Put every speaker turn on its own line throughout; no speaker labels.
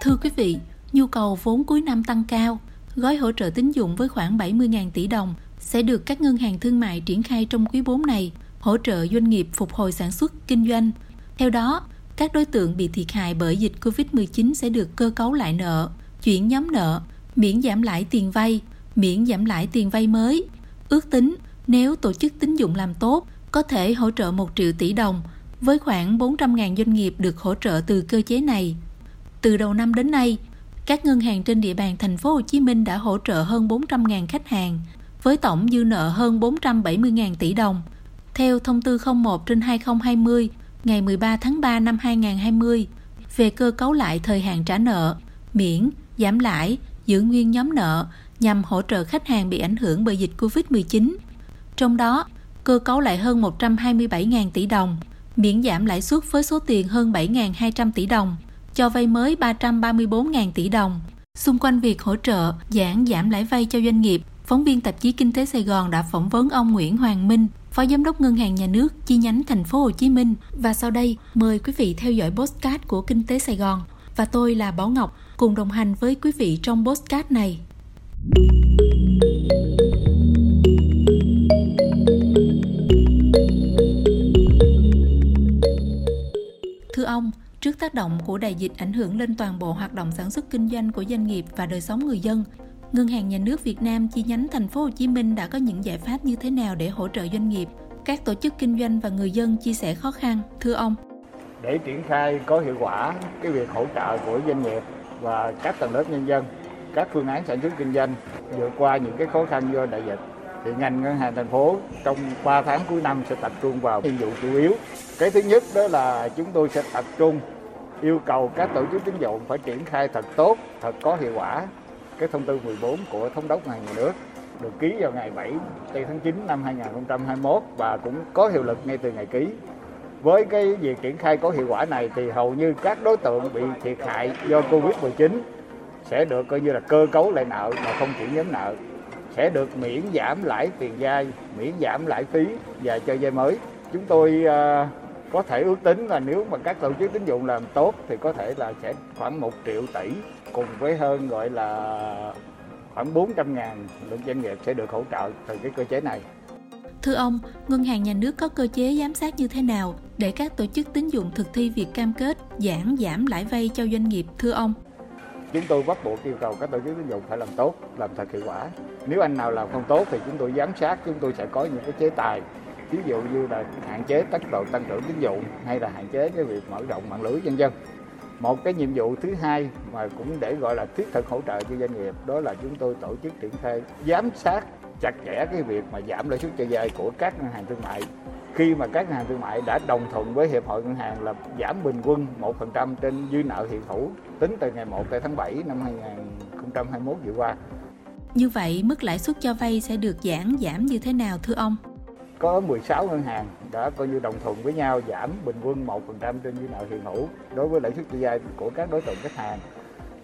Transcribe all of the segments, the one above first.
Thưa quý vị, nhu cầu vốn cuối năm tăng cao, gói hỗ trợ tín dụng với khoảng 70.000 tỷ đồng sẽ được các ngân hàng thương mại triển khai trong quý 4 này, hỗ trợ doanh nghiệp phục hồi sản xuất, kinh doanh. Theo đó, các đối tượng bị thiệt hại bởi dịch COVID-19 sẽ được cơ cấu lại nợ, chuyển nhóm nợ, miễn giảm lãi tiền vay, miễn giảm lãi tiền vay mới. Ước tính, nếu tổ chức tín dụng làm tốt, có thể hỗ trợ 1 triệu tỷ đồng, với khoảng 400.000 doanh nghiệp được hỗ trợ từ cơ chế này. Từ đầu năm đến nay, các ngân hàng trên địa bàn thành phố Hồ Chí Minh đã hỗ trợ hơn 400.000 khách hàng với tổng dư nợ hơn 470.000 tỷ đồng. Theo thông tư 01 trên 2020 ngày 13 tháng 3 năm 2020 về cơ cấu lại thời hạn trả nợ, miễn, giảm lãi, giữ nguyên nhóm nợ nhằm hỗ trợ khách hàng bị ảnh hưởng bởi dịch Covid-19. Trong đó, cơ cấu lại hơn 127.000 tỷ đồng, miễn giảm lãi suất với số tiền hơn 7.200 tỷ đồng, cho vay mới 334.000 tỷ đồng. Xung quanh việc hỗ trợ giãn giảm lãi vay cho doanh nghiệp, phóng viên tạp chí Kinh tế Sài Gòn đã phỏng vấn ông Nguyễn Hoàng Minh, Phó Giám đốc Ngân hàng Nhà nước chi nhánh thành phố Hồ Chí Minh. Và sau đây, mời quý vị theo dõi postcard của Kinh tế Sài Gòn. Và tôi là Bảo Ngọc, cùng đồng hành với quý vị trong postcard này. Trước tác động của đại dịch ảnh hưởng lên toàn bộ hoạt động sản xuất kinh doanh của doanh nghiệp và đời sống người dân, Ngân hàng Nhà nước Việt Nam chi nhánh thành phố Hồ Chí Minh đã có những giải pháp như thế nào để hỗ trợ doanh nghiệp, các tổ chức kinh doanh và người dân chia sẻ khó khăn? Thưa ông.
Để triển khai có hiệu quả cái việc hỗ trợ của doanh nghiệp và các tầng lớp nhân dân, các phương án sản xuất kinh doanh vượt qua những cái khó khăn do đại dịch thì ngành ngân hàng thành phố trong 3 tháng cuối năm sẽ tập trung vào nhiệm vụ chủ yếu. Cái thứ nhất đó là chúng tôi sẽ tập trung yêu cầu các tổ chức tín dụng phải triển khai thật tốt, thật có hiệu quả cái thông tư 14 của thống đốc ngân hàng nhà nước được ký vào ngày 7 tháng 9 năm 2021 và cũng có hiệu lực ngay từ ngày ký. Với cái việc triển khai có hiệu quả này thì hầu như các đối tượng bị thiệt hại do Covid-19 sẽ được coi như là cơ cấu lại nợ mà không chuyển nhóm nợ sẽ được miễn giảm lãi tiền vay, miễn giảm lãi phí và cho vay mới. Chúng tôi uh, có thể ước tính là nếu mà các tổ chức tín dụng làm tốt thì có thể là sẽ khoảng 1 triệu tỷ cùng với hơn gọi là khoảng 400 ngàn lượng doanh nghiệp sẽ được hỗ trợ từ cái cơ chế này.
Thưa ông, Ngân hàng Nhà nước có cơ chế giám sát như thế nào để các tổ chức tín dụng thực thi việc cam kết giãn giảm lãi vay cho doanh nghiệp thưa ông?
Chúng tôi bắt buộc yêu cầu các tổ chức tín dụng phải làm tốt, làm thật hiệu quả. Nếu anh nào làm không tốt thì chúng tôi giám sát, chúng tôi sẽ có những cái chế tài. Ví dụ như là hạn chế tốc độ tăng trưởng tín dụng hay là hạn chế cái việc mở rộng mạng lưới nhân dân. Một cái nhiệm vụ thứ hai mà cũng để gọi là thiết thực hỗ trợ cho doanh nghiệp đó là chúng tôi tổ chức triển khai giám sát chặt chẽ cái việc mà giảm lãi suất cho vay của các ngân hàng thương mại khi mà các ngân hàng thương mại đã đồng thuận với hiệp hội ngân hàng là giảm bình quân 1% trên dư nợ hiện hữu tính từ ngày 1 tháng 7 năm 2021 vừa qua.
Như vậy, mức lãi suất cho vay sẽ được giảm giảm như thế nào thưa ông?
có 16 ngân hàng đã coi như đồng thuận với nhau giảm bình quân 1% trên dư nợ hiện hữu đối với lãi suất cho vay của các đối tượng khách hàng.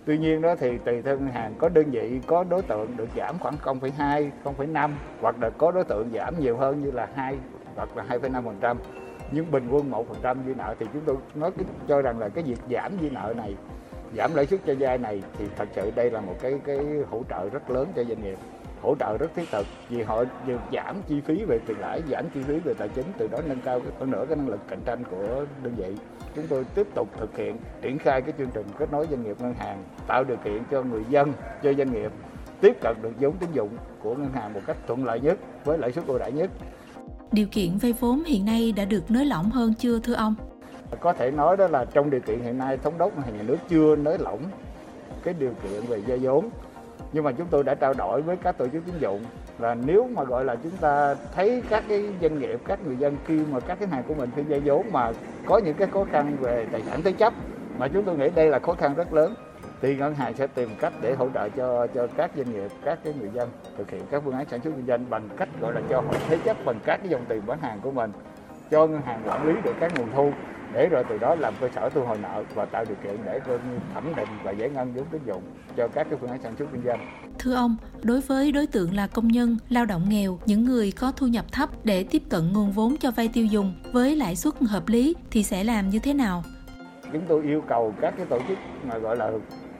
Tuy nhiên đó thì tùy theo ngân hàng có đơn vị có đối tượng được giảm khoảng 0,2, 0,5 hoặc là có đối tượng giảm nhiều hơn như là 2 hoặc là 2,5%. Nhưng bình quân 1% dư nợ thì chúng tôi nói cho rằng là cái việc giảm dư nợ này giảm lãi suất cho vay này thì thật sự đây là một cái cái hỗ trợ rất lớn cho doanh nghiệp hỗ trợ rất thiết thực vì họ được giảm chi phí về tiền lãi giảm chi phí về tài chính từ đó nâng cao hơn nữa cái năng lực cạnh tranh của đơn vị chúng tôi tiếp tục thực hiện triển khai cái chương trình kết nối doanh nghiệp ngân hàng tạo điều kiện cho người dân cho doanh nghiệp tiếp cận được vốn tín dụng của ngân hàng một cách thuận lợi nhất với lãi suất ưu đãi nhất
điều kiện vay vốn hiện nay đã được nới lỏng hơn chưa thưa ông?
Có thể nói đó là trong điều kiện hiện nay, thống đốc nhà nước chưa nới lỏng cái điều kiện về vay vốn. Nhưng mà chúng tôi đã trao đổi với các tổ chức tín dụng là nếu mà, gọi là, chúng ta thấy các cái doanh nghiệp, các người dân khi mà các cái hàng của mình khi vay vốn mà có những cái khó khăn về tài sản thế chấp, mà chúng tôi nghĩ đây là khó khăn rất lớn thì ngân hàng sẽ tìm cách để hỗ trợ cho cho các doanh nghiệp các cái người dân thực hiện các phương án sản xuất kinh doanh bằng cách gọi là cho họ thế chấp bằng các cái dòng tiền bán hàng của mình cho ngân hàng quản lý được các nguồn thu để rồi từ đó làm cơ sở thu hồi nợ và tạo điều kiện để thẩm định và giải ngân vốn tín dụng cho các cái phương án sản xuất kinh doanh.
Thưa ông, đối với đối tượng là công nhân, lao động nghèo, những người có thu nhập thấp để tiếp cận nguồn vốn cho vay tiêu dùng với lãi suất hợp lý thì sẽ làm như thế nào?
Chúng tôi yêu cầu các cái tổ chức mà gọi là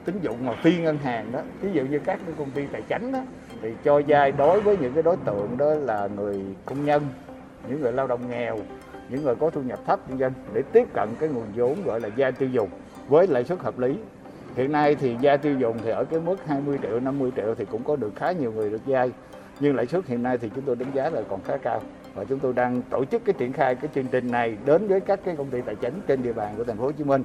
tín dụng mà phi ngân hàng đó. Ví dụ như các cái công ty tài chính đó, thì cho vay đối với những cái đối tượng đó là người công nhân, những người lao động nghèo, những người có thu nhập thấp nhân dân để tiếp cận cái nguồn vốn gọi là vay tiêu dùng với lãi suất hợp lý. Hiện nay thì vay tiêu dùng thì ở cái mức 20 triệu 50 triệu thì cũng có được khá nhiều người được vay. Nhưng lãi suất hiện nay thì chúng tôi đánh giá là còn khá cao. Và chúng tôi đang tổ chức cái triển khai cái chương trình này đến với các cái công ty tài chính trên địa bàn của thành phố Hồ Chí Minh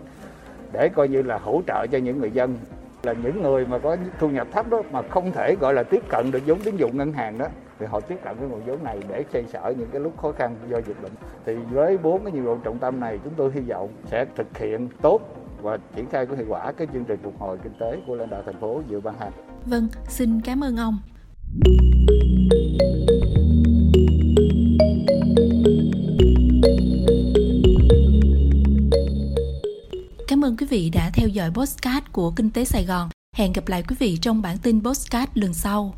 để coi như là hỗ trợ cho những người dân là những người mà có thu nhập thấp đó mà không thể gọi là tiếp cận được vốn tín dụng ngân hàng đó thì họ tiếp cận cái nguồn vốn này để xoay sở những cái lúc khó khăn do dịch bệnh thì với bốn cái nhiệm vụ trọng tâm này chúng tôi hy vọng sẽ thực hiện tốt và triển khai có hiệu quả cái chương trình phục hồi kinh tế của lãnh đạo thành phố vừa ban hành.
Vâng, xin cảm ơn ông. Cảm ơn quý vị đã theo dõi podcast của Kinh tế Sài Gòn. Hẹn gặp lại quý vị trong bản tin podcast lần sau.